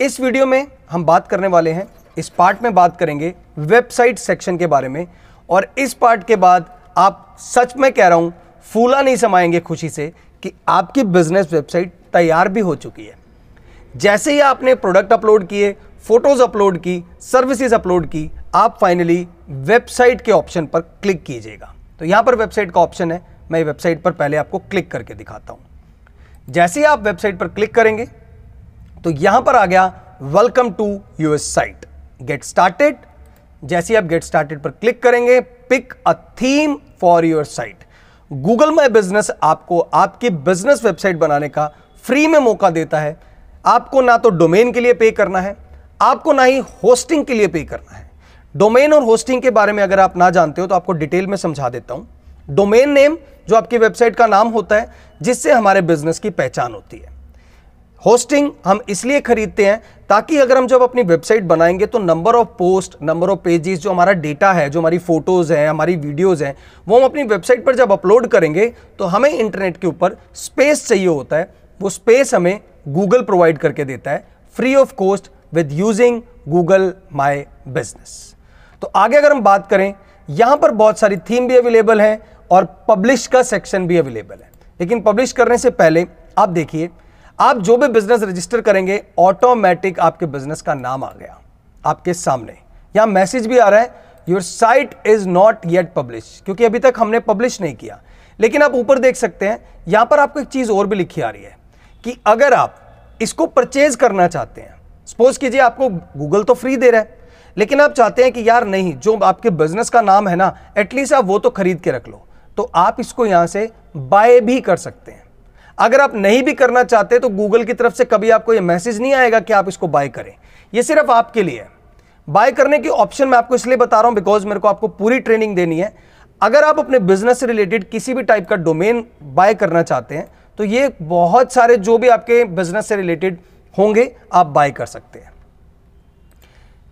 इस वीडियो में हम बात करने वाले हैं, इस पार्ट में बात करेंगे वेबसाइट सेक्शन के बारे में और इस पार्ट के बाद आप सच में कह रहा हूँ, फूला नहीं समाएँगे खुशी से कि आपकी बिज़नेस वेबसाइट तैयार भी हो चुकी है। जैसे ही आपने प्रोडक्ट अपलोड किए फ़ोटोज़ अपलोड की सर्विसेज़ अपलोड की, आप फाइनली वेबसाइट के ऑप्शन पर क्लिक कीजिएगा। तो यहाँ पर वेबसाइट का ऑप्शन है, मैं वेबसाइट पर पहले आपको क्लिक करके दिखाता हूँ। जैसे ही आप वेबसाइट पर क्लिक करेंगे तो यहाँ पर आ गया welcome to US site get started जैसे ही आप गेट स्टार्टेड पर क्लिक करेंगे pick a theme for your site Google My Business आपको आपकी बिज़नेस वेबसाइट बनाने का फ्री में मौका देता है। आपको ना तो डोमेन के लिए पे करना है, आपको ना ही होस्टिंग के लिए पे करना है। डोमेन और होस्टिंग के बारे में अगर आप ना जानते हो तो आपको डिटेल में समझा देता हूँ। डोमेन नेम जो आपकी वेबसाइट का नाम होता है, जिससे हमारे बिज़नेस की पहचान होती है। होस्टिंग हम इसलिए खरीदते हैं ताकि अगर हम जब अपनी वेबसाइट बनाएँगे तो number of post number of pages जो हमारा डेटा है, जो हमारी फ़ोटोज़ हैं, हमारी वीडियोज़ हैं, वो हम अपनी वेबसाइट पर जब अपलोड करेंगे तो हमें इंटरनेट के ऊपर स्पेस चाहिए होता है। वो स्पेस हमें गूगल प्रोवाइड करके देता है free of cost with using Google my business तो आगे अगर हम बात करें, यहाँ पर बहुत सारी थीम भी अवेलेबल है और पब्लिश का सेक्शन भी अवेलेबल है। लेकिन पब्लिश करने से पहले आप देखिए आप जो भी बिज़नेस रजिस्टर करेंगे ऑटोमेटिक आपके बिज़नेस का नाम आ गया, आपके सामने। यहाँ मैसेज भी आ रहा है your site is not yet publish क्योंकि अभी तक हमने पब्लिश नहीं किया। लेकिन आप ऊपर देख सकते हैं, यहाँ पर आपको एक चीज़ और भी लिखी आ रही है कि अगर आप इसको परचेज करना चाहते हैं सपोज़ कीजिए आपको गूगल तो फ्री दे रहा है, लेकिन आप चाहते हैं कि यार नहीं, जो आपके बिज़नेस का नाम है ना एटलीस्ट आप वो तो खरीद के रख लो। तो आप इसको यहाँ से बाय भी कर सकते हैं। अगर आप नहीं भी करना चाहते तो गूगल की तरफ़ से कभी आपको ये मैसेज नहीं आएगा कि आप इसको बाय करें। ये सिर्फ़ आपके लिए। है बाय करने की ऑप्शन मैं आपको इसलिए बता रहा हूँ बिकॉज़ मेरे को आपको पूरी ट्रेनिंग देनी है। अगर आप अपने बिज़नेस से रिलेटेड किसी भी टाइप का डोमेन बाय करना चाहते हैं तो ये बहुत सारे जो भी आपके बिज़नेस से रिलेटेड होंगे, आप बाय कर सकते हैं।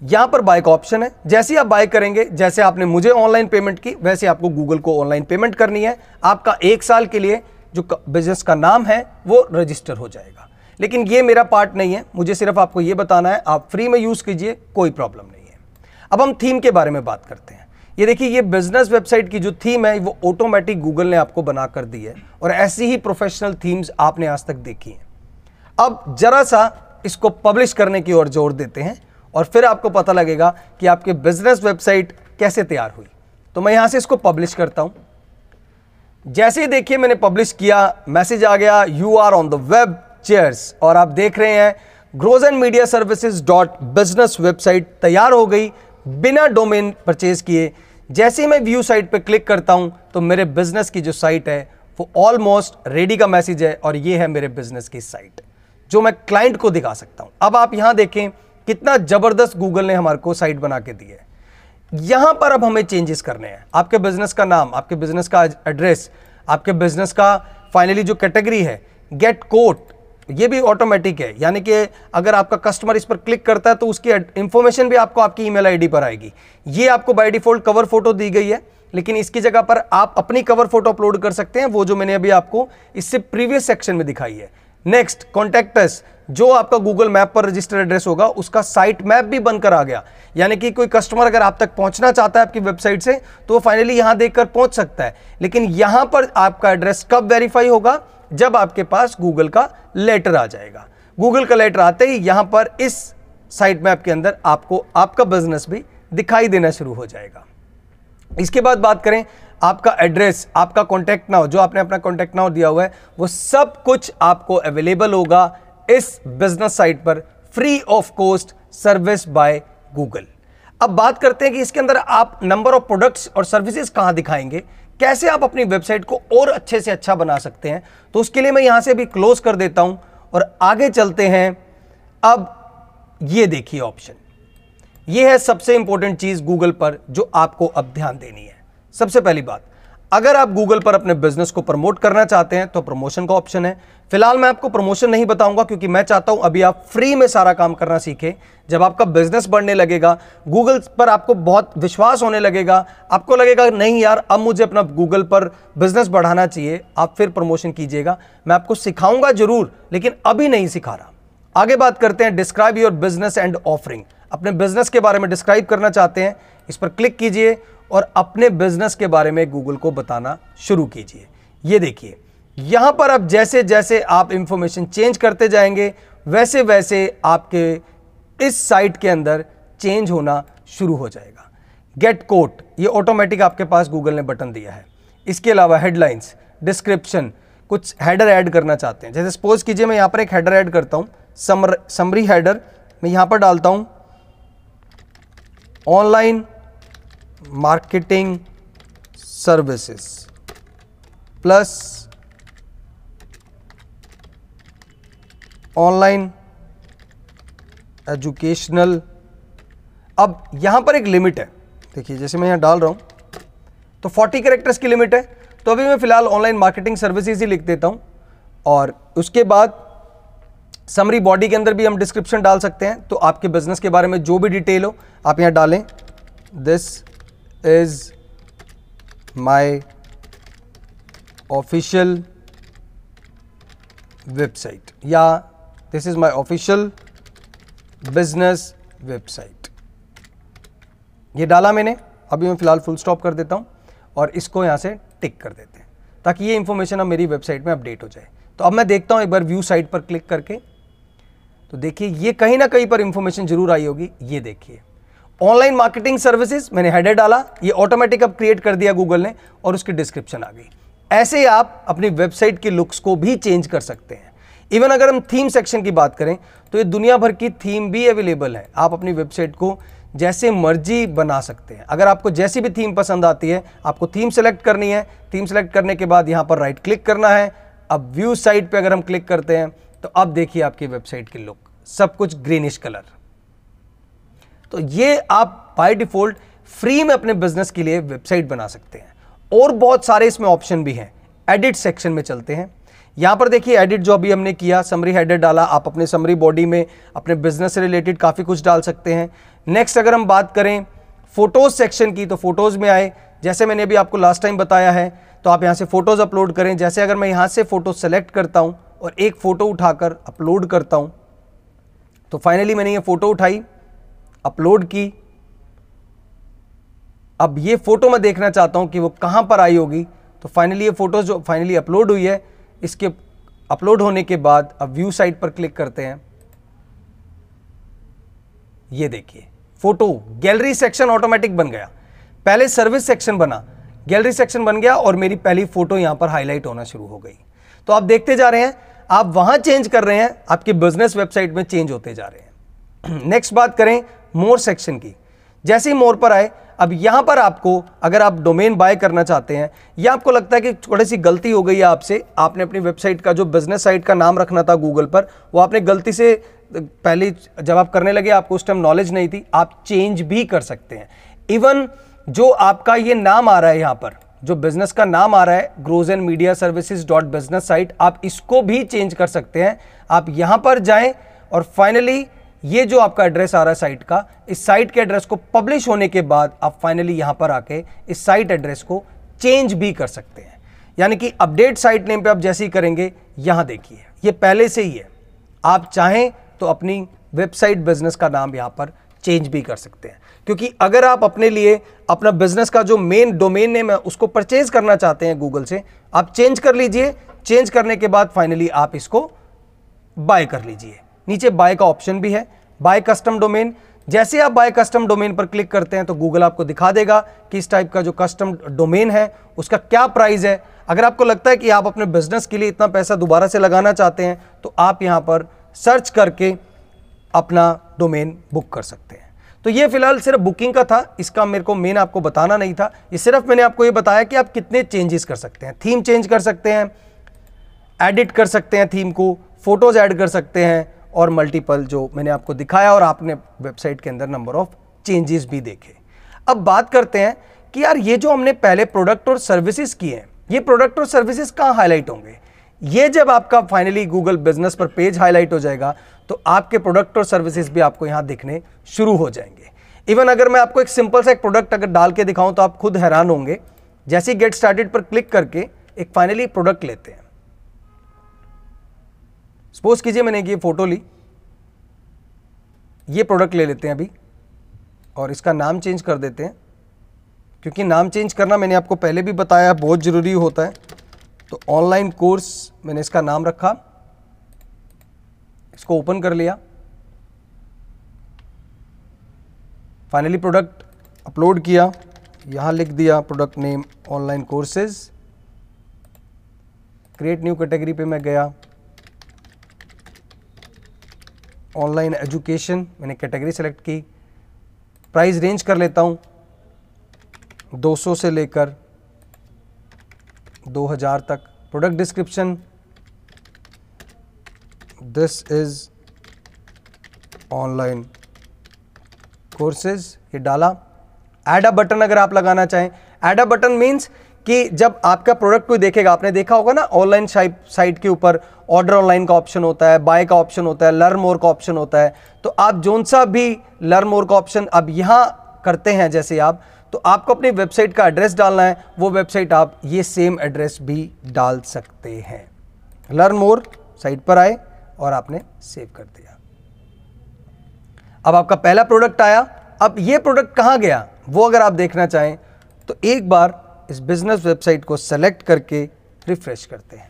यहाँ पर बाय का ऑप्शन है। जैसे आप बाय करेंगे, जैसे आपने मुझे ऑनलाइन पेमेंट की, वैसे आपको गूगल को ऑनलाइन पेमेंट करनी है। आपका एक साल के लिए जो बिज़नेस का नाम है, वो रजिस्टर हो जाएगा। लेकिन ये मेरा पार्ट नहीं है। मुझे सिर्फ़ आपको ये बताना है, आप फ्री में यूज़ कीजिए, कोई प्रॉब्लम नहीं है। अब हम थीम के बारे में बात करते हैं। ये देखिए, ये बिज़नेस वेबसाइट की जो थीम है, वो ऑटोमेटिक गूगल ने आपको बना कर दी है और ऐसी ही प्रोफेशनल थीम्स आपने आज तक देखी हैं। अब जरा सा इसको पब्लिश करने की ओर ज़ोर देते हैं और फिर आपको पता लगेगा कि आपके बिज़नेस वेबसाइट कैसे तैयार हुई। तो मैं यहाँ से इसको पब्लिश करता हूँ। जैसे ही देखिए मैंने पब्लिश किया मैसेज आ गया you are on the web chairs और आप देख रहे हैं grows and media services dot business website तैयार हो गई, बिना डोमेन परचेज किए। जैसे ही मैं व्यू साइट पे क्लिक करता हूँ तो मेरे बिज़नेस की जो साइट है, वो ऑलमोस्ट रेडी का मैसेज है और ये है मेरे बिज़नेस की साइट जो मैं क्लाइंट को दिखा सकता हूँ। अब आप यहाँ देखें, कितना ज़बरदस्त गूगल ने हमारे को साइट बना के दी है। यहाँ पर अब हमें चेंजेस करने हैं। आपके बिज़नेस का नाम, आपके बिज़नेस का एड्रेस आपके बिज़नेस का फाइनली जो कैटेगरी है गेट कोट ये भी ऑटोमेटिक है। यानी कि अगर आपका कस्टमर इस पर क्लिक करता है तो उसकी इंफॉर्मेशन भी आपको आपकी ईमेल आईडी पर आएगी। ये आपको बाय डिफ़ॉल्ट कवर फ़ोटो दी गई है, लेकिन इसकी जगह पर आप अपनी कवर फ़ोटो अपलोड कर सकते हैं, वो जो मैंने अभी आपको इससे प्रीवियस सेक्शन में दिखाई है। नेक्स्ट कॉन्टेक्टस जो आपका गूगल मैप पर रजिस्टर एड्रेस होगा, उसका साइट मैप भी बनकर आ गया। यानी कि कोई कस्टमर अगर आप तक पहुँचना चाहता है आपकी वेबसाइट से तो वो फाइनली यहाँ देखकर पहुँच सकता है। लेकिन यहाँ पर आपका एड्रेस कब वेरीफाई होगा? जब आपके पास गूगल का लेटर आ जाएगा। गूगल का लेटर आते ही यहाँ पर इस साइट मैप के अंदर आपको, आपका बिज़नेस भी दिखाई देना शुरू हो जाएगा। इसके बाद बात करें आपका एड्रेस आपका कॉन्टैक्ट नाउ जो आपने अपना कॉन्टैक्ट नाउ दिया हुआ है, वो सब कुछ आपको अवेलेबल होगा इस बिज़नेस साइट पर free of cost service by Google अब बात करते हैं कि इसके अंदर आप नंबर ऑफ़ प्रोडक्ट्स और सर्विसेज़ कहाँ दिखाएँगे, कैसे आप अपनी वेबसाइट को और अच्छे से अच्छा बना सकते हैं तो उसके लिए मैं यहाँ से भी क्लोज कर देता हूँ और आगे चलते हैं। अब ये देखिए ऑप्शन ये है सबसे इंपॉर्टेंट चीज़ गूगल पर जो आपको अब ध्यान देनी है। सबसे पहली बात, अगर आप गूगल पर अपने बिज़नेस को प्रमोट करना चाहते हैं तो प्रमोशन का ऑप्शन है। फ़िलहाल मैं आपको प्रमोशन नहीं बताऊँगा, क्योंकि मैं चाहता हूँ अभी आप फ्री में सारा काम करना सीखें। जब आपका बिज़नेस बढ़ने लगेगा गूगल पर आपको बहुत विश्वास होने लगेगा। आपको लगेगा, नहीं यार, अब मुझे अपना गूगल पर बिज़नेस बढ़ाना चाहिए। आप फिर प्रमोशन कीजिएगा। मैं आपको सिखाऊँगा ज़रूर, लेकिन अभी नहीं सिखा रहा। आगे बात करते हैं describe your business and offering अपने बिज़नेस के बारे में डिस्क्राइब करना चाहते हैं, इस पर क्लिक कीजिए। और अपने बिज़नेस के बारे में गूगल को बताना शुरू कीजिए। ये देखिए, यहाँ पर अब जैसे जैसे आप इंफॉर्मेशन चेंज करते जाएँगे वैसे वैसे आपके इस साइट के अंदर चेंज होना शुरू हो जाएगा। गेट कोट ये ऑटोमेटिक आपके पास गूगल ने बटन दिया है। इसके अलावा हेडलाइंस डिस्क्रिप्शन कुछ हेडर ऐड करना चाहते हैं। जैसे सपोज़ कीजिए मैं यहाँ पर एक हेडर ऐड करता हूँ। समर समरी हेडर मैं यहाँ पर डालता हूँ। Online marketing services plus online educational अब यहाँ पर एक लिमिट है। देखिए, जैसे मैं यहाँ डाल रहा हूँ तो 40 करेक्टर्स की लिमिट है। तो अभी मैं फ़िलहाल ऑनलाइन मार्केटिंग सर्विसेज़ ही लिख देता हूँ और उसके बाद समरी बॉडी के अंदर भी हम डिस्क्रिप्शन डाल सकते हैं। तो आपके बिज़नेस के बारे में जो भी डिटेल हो, आप यहाँ डालें। This is my official website. या this is my official business website. ये डाला मैंने, अभी मैं फ़िलहाल फुल स्टॉप कर देता हूँ और इसको यहाँ से टिक कर देते हैं, ताकि ये इंफॉर्मेशन अब मेरी वेबसाइट में अपडेट हो जाए। तो अब मैं देखता हूँ एक बार व्यू साइट पर क्लिक करके। तो देखिए, ये कहीं ना कहीं पर इंफॉर्मेशन ज़रूर आई होगी, ये देखिए। ऑनलाइन मार्केटिंग सर्विसेज़, मैंने हेडर डाला, ये ऑटोमेटिक अब क्रिएट कर दिया गूगल ने, और उसकी डिस्क्रिप्शन आ गई। ऐसे ही आप अपनी वेबसाइट के लुक्स को भी चेंज कर सकते हैं। इवन अगर हम थीम सेक्शन की बात करें तो ये दुनिया भर की थीम भी अवेलेबल है। आप अपनी वेबसाइट को जैसे मर्ज़ी बना सकते हैं। अगर आपको जैसी भी थीम पसंद आती है, आपको थीम सेलेक्ट करनी है थीम सेलेक्ट करने के बाद यहाँ पर राइट क्लिक करना है। अब व्यू साइट पे अगर हम क्लिक करते हैं तो अब देखिए आपकी वेबसाइट की लुक सब कुछ ग्रीनिश कलर तो ये आप बाय डिफ़ॉल्ट फ्री में अपने बिज़नेस के लिए वेबसाइट बना सकते हैं। और बहुत सारे इसमें ऑप्शन भी हैं। एडिट सेक्शन में चलते हैं। यहाँ पर देखिए एडिट जो अभी हमने किया समरी हेडर डाला, आप अपने समरी बॉडी में अपने बिज़नेस से रिलेटेड काफ़ी कुछ डाल सकते हैं। नेक्स्ट अगर हम बात करें फ़ोटोज़ सेक्शन की तो फ़ोटोज़ में आए। जैसे मैंने अभी आपको लास्ट टाइम बताया है तो आप यहाँ से फ़ोटोज़ अपलोड करें। जैसे अगर मैं यहाँ से फ़ोटो सेलेक्ट करता हूँ और एक फ़ोटो उठाकर अपलोड करता हूँ तो फाइनली मैंने ये फ़ोटो उठाई। अपलोड की। अब ये फ़ोटो मैं देखना चाहता हूँ कि वो कहाँ पर आई होगी। तो फाइनली ये फ़ोटो जो फाइनली अपलोड हुई है, इसके अपलोड होने के बाद अब व्यू साइट पर क्लिक करते हैं। ये देखिए फ़ोटो गैलरी सेक्शन ऑटोमेटिक बन गया। पहले सर्विस सेक्शन बना गैलरी सेक्शन बन गया और मेरी पहली फ़ोटो यहाँ पर हाईलाइट होना शुरू हो गई। तो आप देखते जा रहे हैं, आप वहाँ चेंज कर रहे हैं, आपके बिज़नेस वेबसाइट में चेंज होते जा रहे हैं। नेक्स्ट बात करें मोर सेक्शन की। जैसे ही मोर पर आए, अब यहाँ पर आपको, अगर आप डोमेन बाय करना चाहते हैं, या आपको लगता है कि थोड़ी सी गलती हो गई है आपसे, आपने अपनी वेबसाइट का, जो बिज़नेस साइट का नाम रखना था गूगल पर, वो आपने गलती से पहले जब आप करने लगे, आपको उस टाइम नॉलेज नहीं थी, आप चेंज भी कर सकते हैं। इवन जो आपका ये नाम आ रहा है यहाँ पर, जो बिज़नेस का नाम आ रहा है grows and media services dot business site आप इसको भी चेंज कर सकते हैं। आप यहाँ पर जाएँ और फाइनली ये जो आपका एड्रेस आ रहा है साइट का, इस साइट के एड्रेस को पब्लिश होने के बाद आप फाइनली यहाँ पर आके इस साइट एड्रेस को चेंज भी कर सकते हैं। यानी कि अपडेट साइट नेम पे आप जैसे ही करेंगे, यहाँ देखिए। ये पहले से ही है। आप चाहें तो अपनी वेबसाइट बिज़नेस का नाम यहाँ पर चेंज भी कर सकते हैं। क्योंकि अगर आप अपने लिए अपना बिज़नेस का जो मेन डोमेन नेम है, उसको परचेज करना चाहते हैं गूगल से, आप चेंज कर लीजिए। चेंज करने के बाद फाइनली आप इसको बाय कर लीजिए। नीचे बाय का ऑप्शन भी है। बाय कस्टम डोमेन जैसे आप बाय कस्टम डोमेन पर क्लिक करते हैं तो गूगल आपको दिखा देगा कि इस टाइप का जो कस्टम डोमेन है, उसका क्या प्राइस है। अगर आपको लगता है कि आप अपने बिज़नेस के लिए इतना पैसा दोबारा से लगाना चाहते हैं तो आप यहाँ पर सर्च करके अपना डोमेन बुक कर सकते हैं। तो ये फ़िलहाल सिर्फ़ बुकिंग का था। इसका मेरे को मेन आपको बताना नहीं था। ये सिर्फ़ मैंने आपको ये बताया कि आप कितने चेंजेस कर सकते हैं। थीम चेंज कर सकते हैं एडिट कर सकते हैं थीम को फ़ोटोज़ ऐड कर सकते हैं और मल्टीपल जो मैंने आपको दिखाया और आपने वेबसाइट के अंदर नंबर ऑफ़ चेंजेस भी देखे। अब बात करते हैं कि यार ये जो हमने पहले प्रोडक्ट और सर्विसेज़ किए हैं, ये प्रोडक्ट और सर्विसेज़ कहाँ हाईलाइट होंगे? ये जब आपका फाइनली गूगल बिज़नेस पर पेज हाईलाइट हो जाएगा तो आपके प्रोडक्ट और सर्विसेज़ भी आपको यहाँ दिखने शुरू हो जाएँगे। इवन अगर मैं आपको एक सिंपल सा एक प्रोडक्ट अगर डाल के दिखाऊँ तो आप खुद हैरान होंगे। जैसे गेट स्टार्टेड पर क्लिक करके एक फाइनली प्रोडक्ट लेते हैं। सपोज़ कीजिए मैंने ये फ़ोटो ली। ये प्रोडक्ट ले लेते हैं अभी और इसका नाम चेंज कर देते हैं। क्योंकि नाम चेंज करना मैंने आपको पहले भी बताया, बहुत ज़रूरी होता है। तो ऑनलाइन कोर्स मैंने इसका नाम रखा। इसको ओपन कर लिया। फाइनली प्रोडक्ट अपलोड किया। यहाँ लिख दिया product name, online courses. Create new category पे मैं गया। ऑनलाइन एजुकेशन मैंने कैटेगरी सेलेक्ट की, प्राइस रेंज कर लेता हूँ 200 से लेकर 2000 तक। Product description this is online courses ये डाला। एड अ बटन अगर आप लगाना चाहें। एड अ बटन मीन्स कि जब आपका प्रोडक्ट कोई देखेगा, आपने देखा होगा ना ऑनलाइन साइट के ऊपर ऑर्डर ऑनलाइन का ऑप्शन होता है बाय का ऑप्शन होता है लर्न मोर का ऑप्शन होता है। तो आप जोन सा भी लर्न मोर का ऑप्शन अब यहाँ करते हैं जैसे आप तो आपको अपनी वेबसाइट का एड्रेस डालना है, वो वेबसाइट आप ये सेम एड्रेस भी डाल सकते हैं। लर्न मोर साइट पर आए और आपने सेव कर दिया। अब आपका पहला प्रोडक्ट आया, अब ये प्रोडक्ट कहाँ गया, वो अगर आप देखना चाहें तो एक बार इस बिज़नेस वेबसाइट को सेलेक्ट करके रिफ्रेश करते हैं।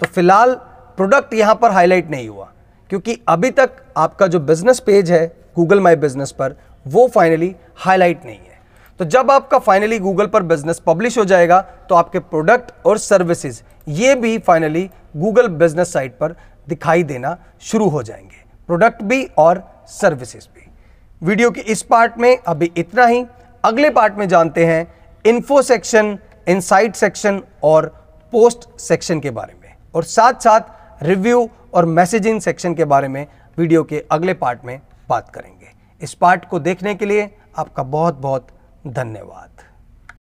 तो फ़िलहाल प्रोडक्ट यहाँ पर हाईलाइट नहीं हुआ, क्योंकि अभी तक आपका जो बिज़नेस पेज है, गूगल माई बिज़नेस पर, वो फाइनली हाईलाइट नहीं है। तो जब आपका फाइनली गूगल पर बिज़नेस पब्लिश हो जाएगा तो आपके प्रोडक्ट और सर्विसेज़, ये भी फाइनली गूगल बिज़नेस साइट पर दिखाई देना शुरू हो जाएँगे। प्रोडक्ट भी और सर्विसेज़ वीडियो के इस पार्ट में अभी इतना ही। अगले पार्ट में जानते हैं इन्फो सेक्शन इनसाइट सेक्शन और पोस्ट सेक्शन के बारे में। और साथ साथ रिव्यू और मैसेजिंग सेक्शन के बारे में वीडियो के अगले पार्ट में बात करेंगे। इस पार्ट को देखने के लिए आपका बहुत बहुत धन्यवाद।